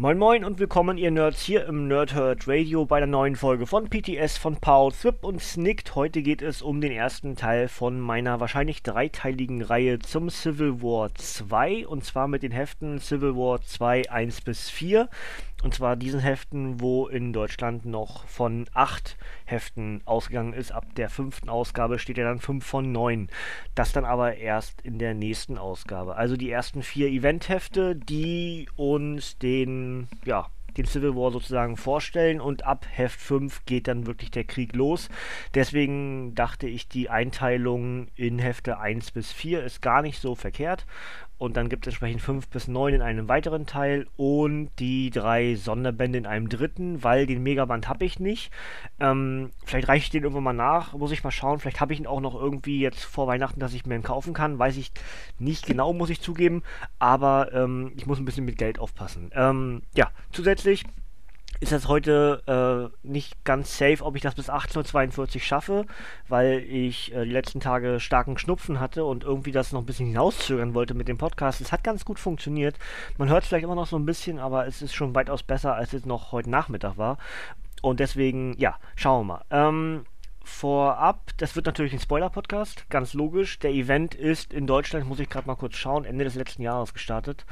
Moin Moin und willkommen ihr Nerds hier im Nerdhurt Radio bei der neuen Folge von PTS von Paul Thwip und Snicked. Heute geht es um den ersten Teil von meiner wahrscheinlich dreiteiligen Reihe zum Civil War 2 und zwar mit den Heften Civil War 2 1 bis 4. Und zwar diesen Heften, wo in Deutschland noch von acht Heften ausgegangen ist. Ab der fünften Ausgabe steht ja dann 5 von 9. Das dann aber erst in der nächsten Ausgabe. Also die ersten vier Eventhefte, die uns den, ja, den Civil War sozusagen vorstellen und ab Heft 5 geht dann wirklich der Krieg los. Deswegen dachte ich, die Einteilung in Hefte 1 bis 4 ist gar nicht so verkehrt und dann gibt es entsprechend 5 bis 9 in einem weiteren Teil und die drei Sonderbände in einem dritten, weil den Megaband habe ich nicht. Ähm, vielleicht reiche ich den irgendwann mal nach, muss ich mal schauen. Vielleicht habe ich ihn auch noch irgendwie jetzt vor Weihnachten, dass ich mir ihn kaufen kann. Weiß ich nicht genau, muss ich zugeben. Aber ähm, ich muss ein bisschen mit Geld aufpassen. Ähm, ja, zusätzlich ist das heute äh, nicht ganz safe, ob ich das bis 18.42 Uhr schaffe, weil ich äh, die letzten Tage starken Schnupfen hatte und irgendwie das noch ein bisschen hinauszögern wollte mit dem Podcast. Es hat ganz gut funktioniert. Man hört es vielleicht immer noch so ein bisschen, aber es ist schon weitaus besser, als es noch heute Nachmittag war. Und deswegen, ja, schauen wir mal. Ähm, vorab, das wird natürlich ein Spoiler-Podcast, ganz logisch. Der Event ist in Deutschland, muss ich gerade mal kurz schauen, Ende des letzten Jahres gestartet.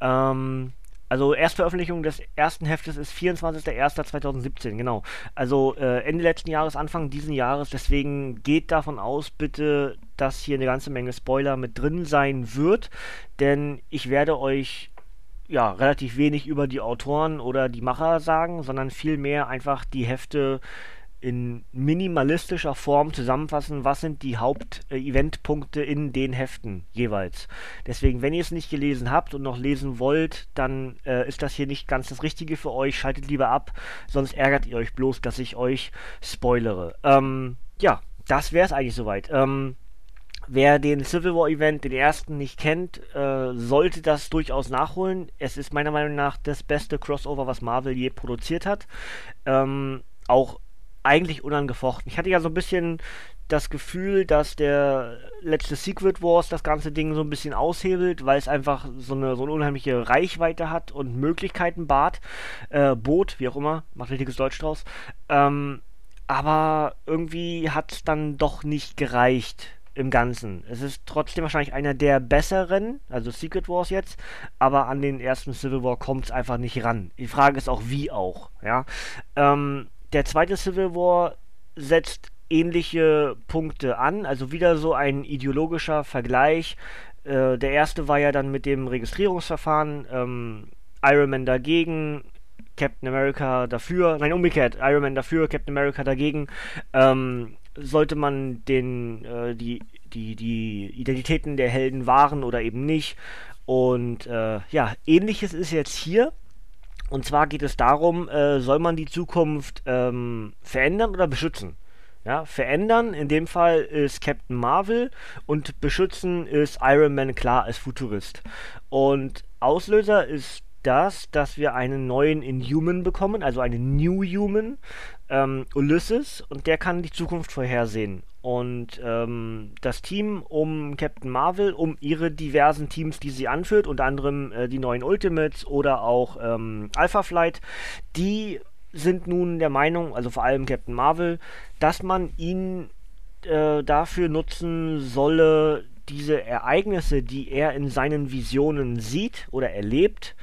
Ähm, also Erstveröffentlichung des ersten Heftes ist 24.01.2017, genau. Also äh, Ende letzten Jahres, Anfang diesen Jahres. Deswegen geht davon aus, bitte, dass hier eine ganze Menge Spoiler mit drin sein wird. Denn ich werde euch ja relativ wenig über die Autoren oder die Macher sagen, sondern vielmehr einfach die Hefte in minimalistischer Form zusammenfassen, was sind die Haupt-Eventpunkte in den Heften jeweils. Deswegen, wenn ihr es nicht gelesen habt und noch lesen wollt, dann äh, ist das hier nicht ganz das Richtige für euch. Schaltet lieber ab, sonst ärgert ihr euch bloß, dass ich euch spoilere. Ähm, ja, das wäre es eigentlich soweit. Ähm, Wer den Civil War Event, den ersten, nicht kennt, äh, sollte das durchaus nachholen. Es ist meiner Meinung nach das beste Crossover, was Marvel je produziert hat. Ähm, auch eigentlich unangefochten. Ich hatte ja so ein bisschen das Gefühl, dass der letzte Secret Wars das ganze Ding so ein bisschen aushebelt, weil es einfach so eine, so eine unheimliche Reichweite hat und Möglichkeiten bat, äh, bot, wie auch immer, macht richtiges Deutsch draus. Ähm, aber irgendwie hat es dann doch nicht gereicht im Ganzen. Es ist trotzdem wahrscheinlich einer der besseren, also Secret Wars jetzt, aber an den ersten Civil War kommt es einfach nicht ran. Die Frage ist auch, wie auch, ja. Ähm, der zweite Civil War setzt ähnliche Punkte an, also wieder so ein ideologischer Vergleich. Äh, der erste war ja dann mit dem Registrierungsverfahren, ähm, Iron Man dagegen, Captain America dafür, nein, umgekehrt, Iron Man dafür, Captain America dagegen. Ähm, sollte man den, äh, die, die, die Identitäten der Helden wahren oder eben nicht. Und äh, ja, ähnliches ist jetzt hier. Und zwar geht es darum, äh, soll man die Zukunft ähm, verändern oder beschützen? Ja, verändern in dem Fall ist Captain Marvel und beschützen ist Iron Man klar als Futurist. Und Auslöser ist das, dass wir einen neuen Inhuman bekommen, also einen New Human, ähm, Ulysses, und der kann die Zukunft vorhersehen. Und ähm, das Team um Captain Marvel, um ihre diversen Teams, die sie anführt, unter anderem äh, die neuen Ultimates oder auch ähm, Alpha Flight, die sind nun der Meinung, also vor allem Captain Marvel, dass man ihn äh, dafür nutzen solle, diese Ereignisse, die er in seinen Visionen sieht oder erlebt,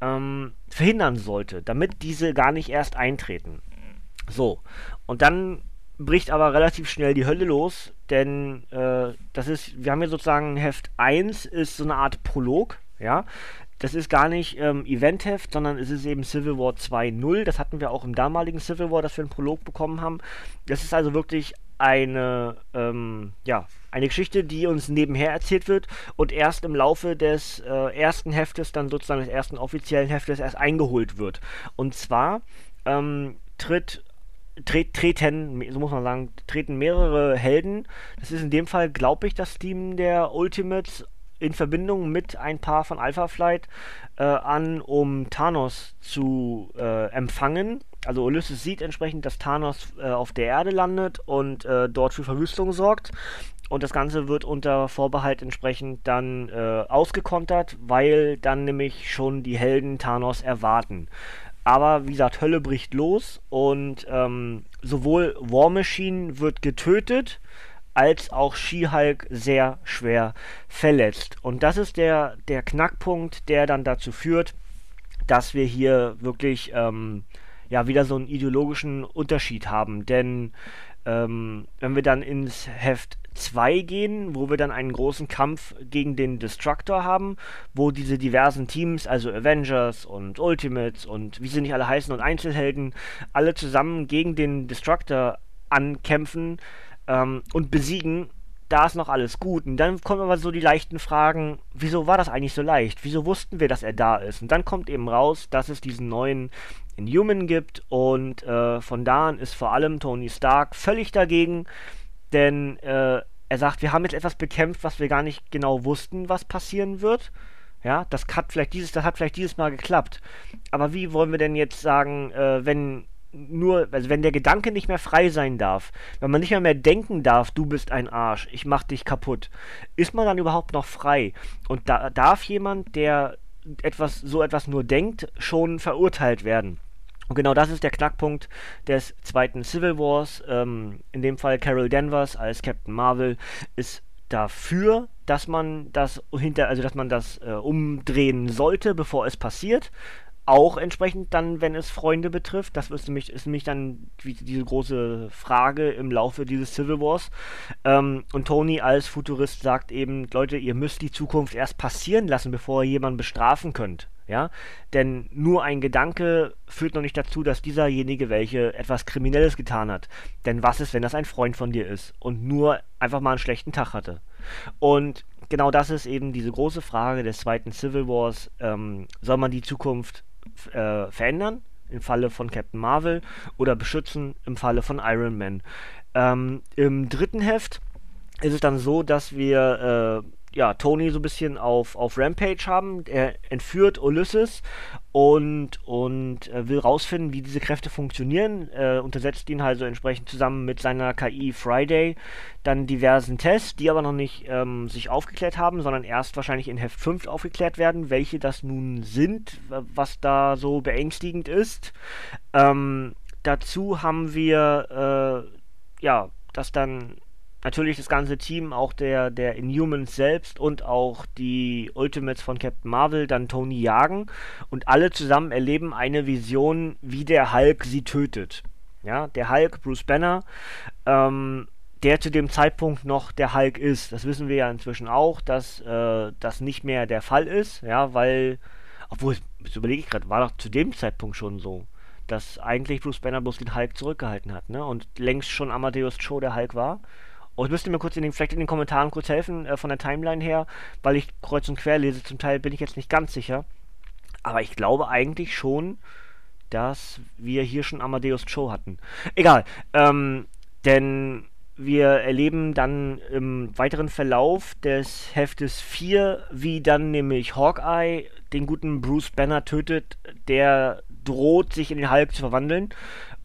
ähm, verhindern sollte, damit diese gar nicht erst eintreten. So, und dann bricht aber relativ schnell die Hölle los, denn äh, das ist, wir haben hier sozusagen Heft 1 ist so eine Art Prolog, ja. Das ist gar nicht ähm, Eventheft, sondern es ist eben Civil War 2.0. Das hatten wir auch im damaligen Civil War, dass wir einen Prolog bekommen haben. Das ist also wirklich eine, ähm, ja, Eine Geschichte, die uns nebenher erzählt wird und erst im Laufe des äh, ersten Heftes, dann sozusagen des ersten offiziellen Heftes, erst eingeholt wird. Und zwar ähm, tritt treten, so muss man sagen, treten mehrere Helden. Das ist in dem Fall, glaube ich, das Team der Ultimates in Verbindung mit ein paar von Alpha Flight äh, an, um Thanos zu äh, empfangen. Also Ulysses sieht entsprechend, dass Thanos äh, auf der Erde landet und äh, dort für Verwüstung sorgt. Und das Ganze wird unter Vorbehalt entsprechend dann äh, ausgekontert, weil dann nämlich schon die Helden Thanos erwarten. Aber wie gesagt, Hölle bricht los und ähm, sowohl War Machine wird getötet, als auch She-Hulk sehr schwer verletzt. Und das ist der, der Knackpunkt, der dann dazu führt, dass wir hier wirklich ähm, ja wieder so einen ideologischen Unterschied haben. Denn ähm, wenn wir dann ins Heft 2 gehen, wo wir dann einen großen Kampf gegen den Destructor haben, wo diese diversen Teams, also Avengers und Ultimates und wie sie nicht alle heißen und Einzelhelden, alle zusammen gegen den Destructor ankämpfen ähm, und besiegen, da ist noch alles gut. Und dann kommen aber so die leichten Fragen, wieso war das eigentlich so leicht? Wieso wussten wir, dass er da ist? Und dann kommt eben raus, dass es diesen neuen Inhuman gibt und äh, von da an ist vor allem Tony Stark völlig dagegen, denn äh, er sagt, wir haben jetzt etwas bekämpft, was wir gar nicht genau wussten, was passieren wird. Ja, das hat vielleicht dieses, das hat vielleicht dieses Mal geklappt. Aber wie wollen wir denn jetzt sagen, äh, wenn nur, also wenn der Gedanke nicht mehr frei sein darf, wenn man nicht mehr mehr denken darf, du bist ein Arsch, ich mach dich kaputt, ist man dann überhaupt noch frei? Und da darf jemand, der etwas, so etwas nur denkt, schon verurteilt werden? Und genau das ist der Knackpunkt des zweiten Civil Wars. Ähm, in dem Fall Carol Danvers als Captain Marvel ist dafür, dass man das hinter, also dass man das äh, umdrehen sollte, bevor es passiert. Auch entsprechend dann, wenn es Freunde betrifft. Das ist nämlich, ist nämlich dann diese große Frage im Laufe dieses Civil Wars. Ähm, und Tony als Futurist sagt eben, Leute, ihr müsst die Zukunft erst passieren lassen, bevor ihr jemanden bestrafen könnt. Ja, denn nur ein Gedanke führt noch nicht dazu, dass dieserjenige welche etwas Kriminelles getan hat. Denn was ist, wenn das ein Freund von dir ist und nur einfach mal einen schlechten Tag hatte? Und genau das ist eben diese große Frage des zweiten Civil Wars. Ähm, soll man die Zukunft äh, verändern im Falle von Captain Marvel oder beschützen im Falle von Iron Man? Ähm, Im dritten Heft ist es dann so, dass wir äh, ja, Tony so ein bisschen auf, auf Rampage haben. Er entführt Ulysses und, und äh, will rausfinden, wie diese Kräfte funktionieren. Äh, untersetzt ihn also entsprechend zusammen mit seiner KI Friday dann diversen Tests, die aber noch nicht ähm, sich aufgeklärt haben, sondern erst wahrscheinlich in Heft 5 aufgeklärt werden, welche das nun sind, was da so beängstigend ist. Ähm, dazu haben wir, äh, ja, dass dann natürlich das ganze Team, auch der, der Inhumans selbst und auch die Ultimates von Captain Marvel, dann Tony jagen und alle zusammen erleben eine Vision, wie der Hulk sie tötet. Ja, der Hulk, Bruce Banner, ähm, der zu dem Zeitpunkt noch der Hulk ist. Das wissen wir ja inzwischen auch, dass äh, das nicht mehr der Fall ist, ja, weil, obwohl, das überlege ich gerade, war doch zu dem Zeitpunkt schon so, dass eigentlich Bruce Banner bloß den Hulk zurückgehalten hat, ne, und längst schon Amadeus Cho der Hulk war. Und ich müsste mir kurz in den, vielleicht in den Kommentaren kurz helfen, äh, von der Timeline her, weil ich kreuz und quer lese. Zum Teil bin ich jetzt nicht ganz sicher. Aber ich glaube eigentlich schon, dass wir hier schon Amadeus Cho hatten. Egal. Ähm, denn wir erleben dann im weiteren Verlauf des Heftes 4, wie dann nämlich Hawkeye den guten Bruce Banner tötet, der droht, sich in den Hulk zu verwandeln.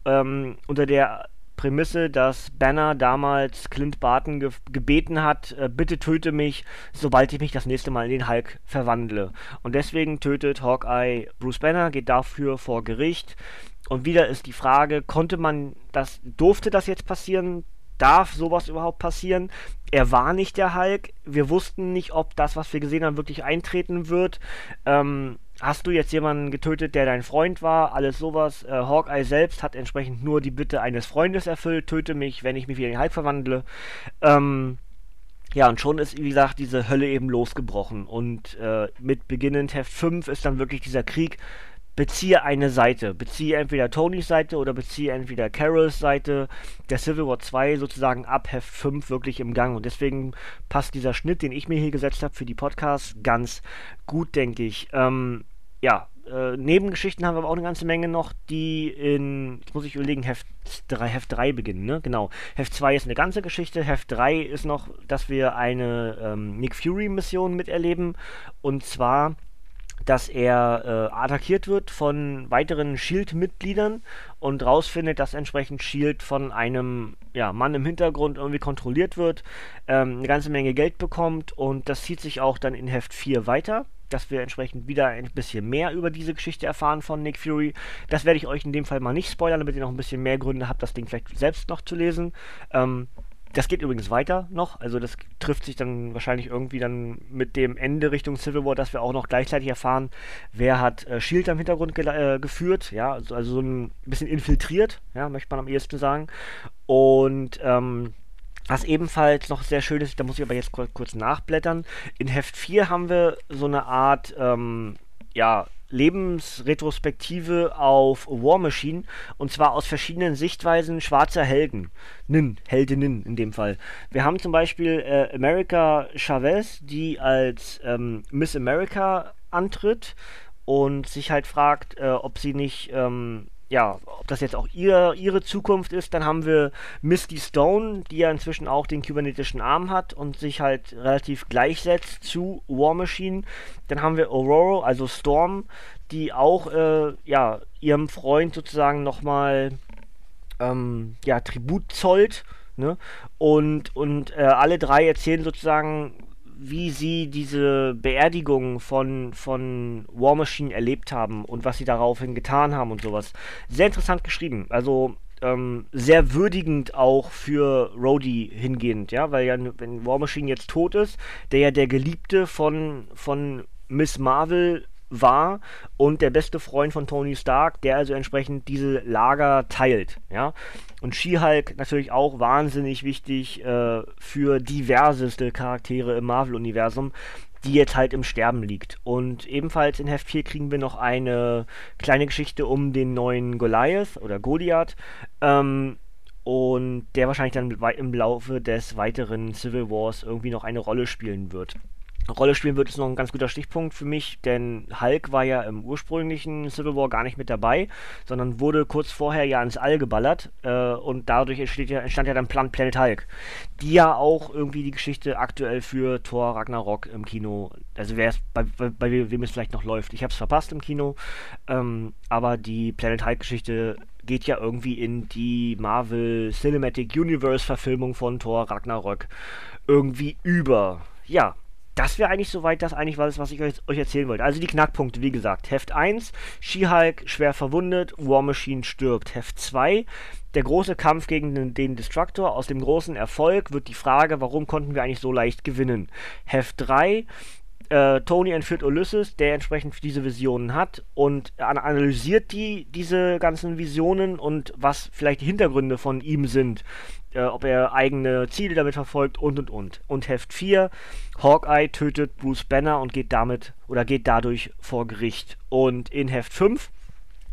Ähm, unter der Prämisse, dass Banner damals Clint Barton ge gebeten hat, äh, bitte töte mich, sobald ich mich das nächste Mal in den Hulk verwandle. Und deswegen tötet Hawkeye Bruce Banner, geht dafür vor Gericht. Und wieder ist die Frage, konnte man das, durfte das jetzt passieren? Darf sowas überhaupt passieren? Er war nicht der Hulk. Wir wussten nicht, ob das, was wir gesehen haben, wirklich eintreten wird. Ähm, hast du jetzt jemanden getötet, der dein Freund war, alles sowas. Äh, Hawkeye selbst hat entsprechend nur die Bitte eines Freundes erfüllt, töte mich, wenn ich mich wieder in den Hulk verwandle. Ähm, ja, und schon ist, wie gesagt, diese Hölle eben losgebrochen. Und äh, mit beginnend Heft 5 ist dann wirklich dieser Krieg beziehe eine Seite. Beziehe entweder Tonys Seite oder beziehe entweder Carols Seite. Der Civil War 2 sozusagen ab Heft 5 wirklich im Gang. Und deswegen passt dieser Schnitt, den ich mir hier gesetzt habe für die Podcasts, ganz gut, denke ich. Ähm, ja, äh, Nebengeschichten haben wir aber auch eine ganze Menge noch, die in, jetzt muss ich überlegen, Heft 3, Heft 3 beginnen, ne? Genau. Heft 2 ist eine ganze Geschichte, Heft 3 ist noch, dass wir eine ähm, Nick Fury-Mission miterleben. Und zwar dass er äh, attackiert wird von weiteren Shield-Mitgliedern und rausfindet, dass entsprechend Shield von einem ja, Mann im Hintergrund irgendwie kontrolliert wird, ähm, eine ganze Menge Geld bekommt und das zieht sich auch dann in Heft 4 weiter dass wir entsprechend wieder ein bisschen mehr über diese Geschichte erfahren von Nick Fury. Das werde ich euch in dem Fall mal nicht spoilern, damit ihr noch ein bisschen mehr Gründe habt, das Ding vielleicht selbst noch zu lesen. Ähm, das geht übrigens weiter noch, also das trifft sich dann wahrscheinlich irgendwie dann mit dem Ende Richtung Civil War, dass wir auch noch gleichzeitig erfahren, wer hat äh, Shield am Hintergrund ge äh, geführt, ja, also, also, so ein bisschen infiltriert, ja, möchte man am ehesten sagen. Und ähm, was ebenfalls noch sehr schön ist, da muss ich aber jetzt kurz nachblättern. In Heft 4 haben wir so eine Art, ähm, ja, Lebensretrospektive auf War Machine und zwar aus verschiedenen Sichtweisen schwarzer Helden. Nin, Heldinnen in dem Fall. Wir haben zum Beispiel äh, America Chavez, die als ähm, Miss America antritt und sich halt fragt, äh, ob sie nicht ähm, ja, ob das jetzt auch ihr, ihre Zukunft ist, dann haben wir Misty Stone, die ja inzwischen auch den kybernetischen Arm hat und sich halt relativ gleichsetzt zu War Machine. Dann haben wir Aurora, also Storm, die auch äh, ja, ihrem Freund sozusagen nochmal ähm, ja, Tribut zollt. Ne? Und, und äh, alle drei erzählen sozusagen wie sie diese Beerdigung von, von War Machine erlebt haben und was sie daraufhin getan haben und sowas. Sehr interessant geschrieben. Also ähm, sehr würdigend auch für Rhodey hingehend, ja, weil ja, wenn War Machine jetzt tot ist, der ja der Geliebte von, von Miss Marvel war und der beste Freund von Tony Stark, der also entsprechend diese Lager teilt, ja. Und She-Hulk natürlich auch wahnsinnig wichtig äh, für diverseste Charaktere im Marvel-Universum, die jetzt halt im Sterben liegt. Und ebenfalls in Heft 4 kriegen wir noch eine kleine Geschichte um den neuen Goliath oder Goliath. Ähm, und der wahrscheinlich dann im Laufe des weiteren Civil Wars irgendwie noch eine Rolle spielen wird. Rolle spielen wird, ist noch ein ganz guter Stichpunkt für mich, denn Hulk war ja im ursprünglichen Civil War gar nicht mit dabei, sondern wurde kurz vorher ja ins All geballert äh, und dadurch entsteht ja, entstand ja dann Plan Planet Hulk, die ja auch irgendwie die Geschichte aktuell für Thor Ragnarok im Kino, also wer es bei, bei, bei, wem es vielleicht noch läuft, ich habe es verpasst im Kino, ähm, aber die Planet Hulk Geschichte geht ja irgendwie in die Marvel Cinematic Universe Verfilmung von Thor Ragnarok irgendwie über. Ja, das wäre eigentlich soweit das eigentlich was, was ich euch, euch, erzählen wollte. Also die Knackpunkte, wie gesagt. Heft 1, She-Hulk schwer verwundet, War Machine stirbt. Heft 2, der große Kampf gegen den, den Destructor. Aus dem großen Erfolg wird die Frage, warum konnten wir eigentlich so leicht gewinnen. Heft 3, äh, Tony entführt Ulysses, der entsprechend diese Visionen hat und analysiert die, diese ganzen Visionen und was vielleicht die Hintergründe von ihm sind äh, ob er eigene Ziele damit verfolgt und und und. Und Heft 4, Hawkeye tötet Bruce Banner und geht damit oder geht dadurch vor Gericht. Und in Heft 5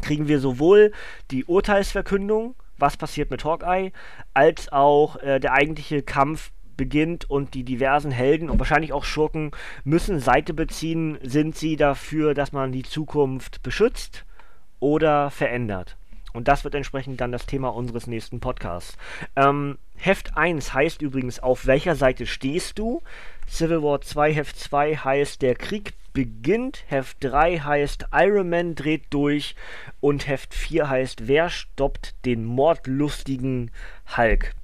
kriegen wir sowohl die Urteilsverkündung, was passiert mit Hawkeye, als auch äh, der eigentliche Kampf beginnt und die diversen Helden und wahrscheinlich auch Schurken müssen Seite beziehen, sind sie dafür, dass man die Zukunft beschützt oder verändert. Und das wird entsprechend dann das Thema unseres nächsten Podcasts. Ähm, Heft 1 heißt übrigens, auf welcher Seite stehst du? Civil War 2 Heft 2 heißt, der Krieg beginnt. Heft 3 heißt, Iron Man dreht durch. Und Heft 4 heißt, wer stoppt den mordlustigen Hulk?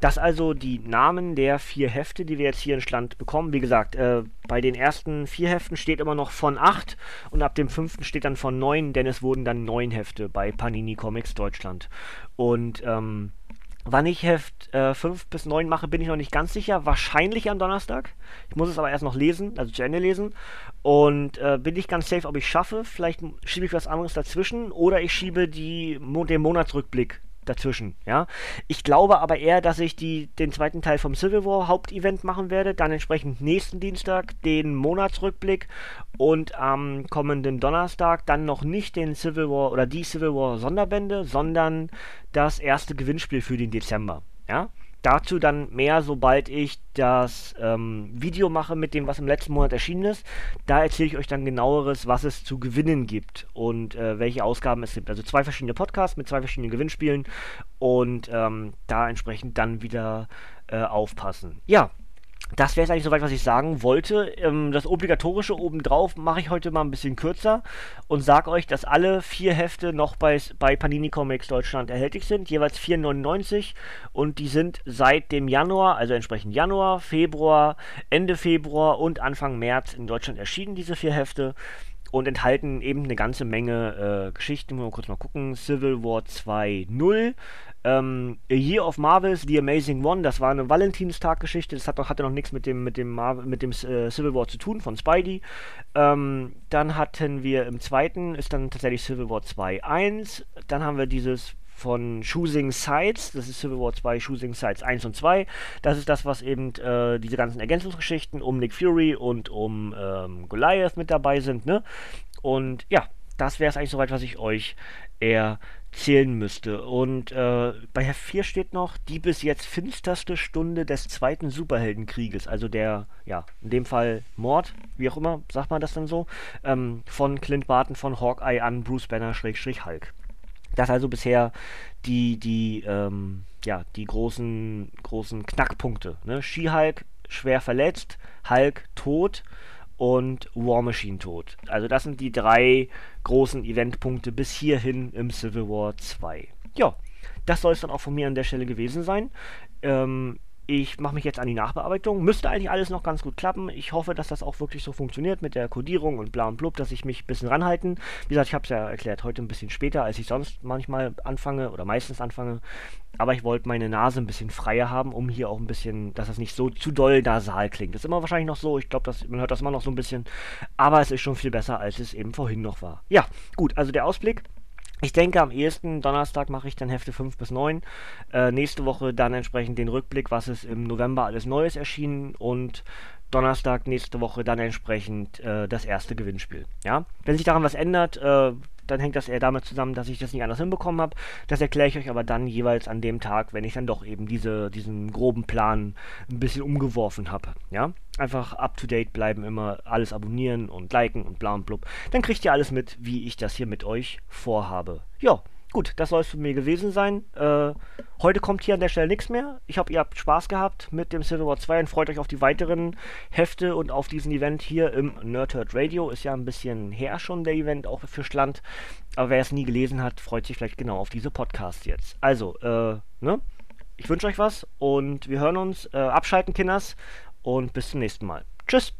Das also die Namen der vier Hefte, die wir jetzt hier in Stand bekommen. Wie gesagt, äh, bei den ersten vier Heften steht immer noch von acht und ab dem fünften steht dann von neun, denn es wurden dann neun Hefte bei Panini Comics Deutschland. Und ähm, Wann ich Heft äh, 5 bis 9 mache, bin ich noch nicht ganz sicher. Wahrscheinlich am Donnerstag. Ich muss es aber erst noch lesen, also zu Ende lesen. Und äh, bin ich ganz safe, ob ich schaffe. Vielleicht schiebe ich was anderes dazwischen oder ich schiebe die, den Monatsrückblick dazwischen, ja. Ich glaube aber eher, dass ich die, den zweiten Teil vom Civil War Hauptevent machen werde, dann entsprechend nächsten Dienstag den Monatsrückblick und am kommenden Donnerstag dann noch nicht den Civil War oder die Civil War Sonderbände, sondern das erste Gewinnspiel für den Dezember, ja. Dazu dann mehr, sobald ich das ähm, Video mache mit dem, was im letzten Monat erschienen ist. Da erzähle ich euch dann genaueres, was es zu gewinnen gibt und äh, welche Ausgaben es gibt. Also zwei verschiedene Podcasts mit zwei verschiedenen Gewinnspielen und ähm, da entsprechend dann wieder äh, aufpassen. Ja, das wäre es eigentlich soweit, was ich sagen wollte. Ähm, das Obligatorische obendrauf mache ich heute mal ein bisschen kürzer und sage euch, dass alle vier Hefte noch bei, bei Panini Comics Deutschland erhältlich sind, jeweils 4,99 und die sind seit dem Januar, also entsprechend Januar, Februar, Ende Februar und Anfang März in Deutschland erschienen, diese vier Hefte und enthalten eben eine ganze Menge äh, Geschichten. Mal kurz mal gucken. Civil War 2.0, ähm, A Year of Marvels, The Amazing One, das war eine Valentinstag-Geschichte, das hat noch, hatte noch nichts mit dem, mit dem, Marvel, mit dem äh, Civil War zu tun, von Spidey. Ähm, dann hatten wir im zweiten, ist dann tatsächlich Civil War 2.1, dann haben wir dieses von Choosing Sides, das ist Civil War 2 Choosing Sides 1 und 2. Das ist das, was eben äh, diese ganzen Ergänzungsgeschichten um Nick Fury und um ähm, Goliath mit dabei sind, ne? Und ja, das wäre es eigentlich soweit, was ich euch erzählen müsste. Und äh, bei Heft 4 steht noch die bis jetzt finsterste Stunde des zweiten Superheldenkrieges, also der, ja, in dem Fall Mord, wie auch immer, sagt man das dann so, ähm, von Clint Barton von Hawkeye an Bruce Banner Schrägstrich Hulk. Das also bisher die, die, ähm, ja, die großen, großen Knackpunkte. Ne? She-Hulk schwer verletzt, Hulk tot und War Machine tot. Also das sind die drei großen Eventpunkte bis hierhin im Civil War 2. Ja, das soll es dann auch von mir an der Stelle gewesen sein. Ähm, ich mache mich jetzt an die Nachbearbeitung. Müsste eigentlich alles noch ganz gut klappen. Ich hoffe, dass das auch wirklich so funktioniert mit der Codierung und bla und blub, dass ich mich ein bisschen ranhalten. Wie gesagt, ich habe es ja erklärt, heute ein bisschen später, als ich sonst manchmal anfange oder meistens anfange. Aber ich wollte meine Nase ein bisschen freier haben, um hier auch ein bisschen, dass das nicht so zu doll nasal klingt. Das ist immer wahrscheinlich noch so. Ich glaube, man hört das immer noch so ein bisschen. Aber es ist schon viel besser, als es eben vorhin noch war. Ja, gut, also der Ausblick. Ich denke, am ehesten Donnerstag mache ich dann Hefte 5 bis 9. Äh, nächste Woche dann entsprechend den Rückblick, was ist im November alles Neues erschienen und Donnerstag nächste Woche dann entsprechend äh, das erste Gewinnspiel. Ja? Wenn sich daran was ändert, äh, dann hängt das eher damit zusammen, dass ich das nicht anders hinbekommen habe. Das erkläre ich euch aber dann jeweils an dem Tag, wenn ich dann doch eben diese, diesen groben Plan ein bisschen umgeworfen habe. Ja? Einfach up to date bleiben, immer alles abonnieren und liken und bla und blub. Dann kriegt ihr alles mit, wie ich das hier mit euch vorhabe. Ja, gut, das soll es von mir gewesen sein. Äh, heute kommt hier an der Stelle nichts mehr. Ich hoffe, ihr habt Spaß gehabt mit dem Civil War 2 und freut euch auf die weiteren Hefte und auf diesen Event hier im Nerdhurt Radio. Ist ja ein bisschen her schon der Event, auch für Schland. Aber wer es nie gelesen hat, freut sich vielleicht genau auf diese Podcasts jetzt. Also, äh, ne? Ich wünsche euch was und wir hören uns. Äh, abschalten, Kinders. Und bis zum nächsten Mal. Tschüss.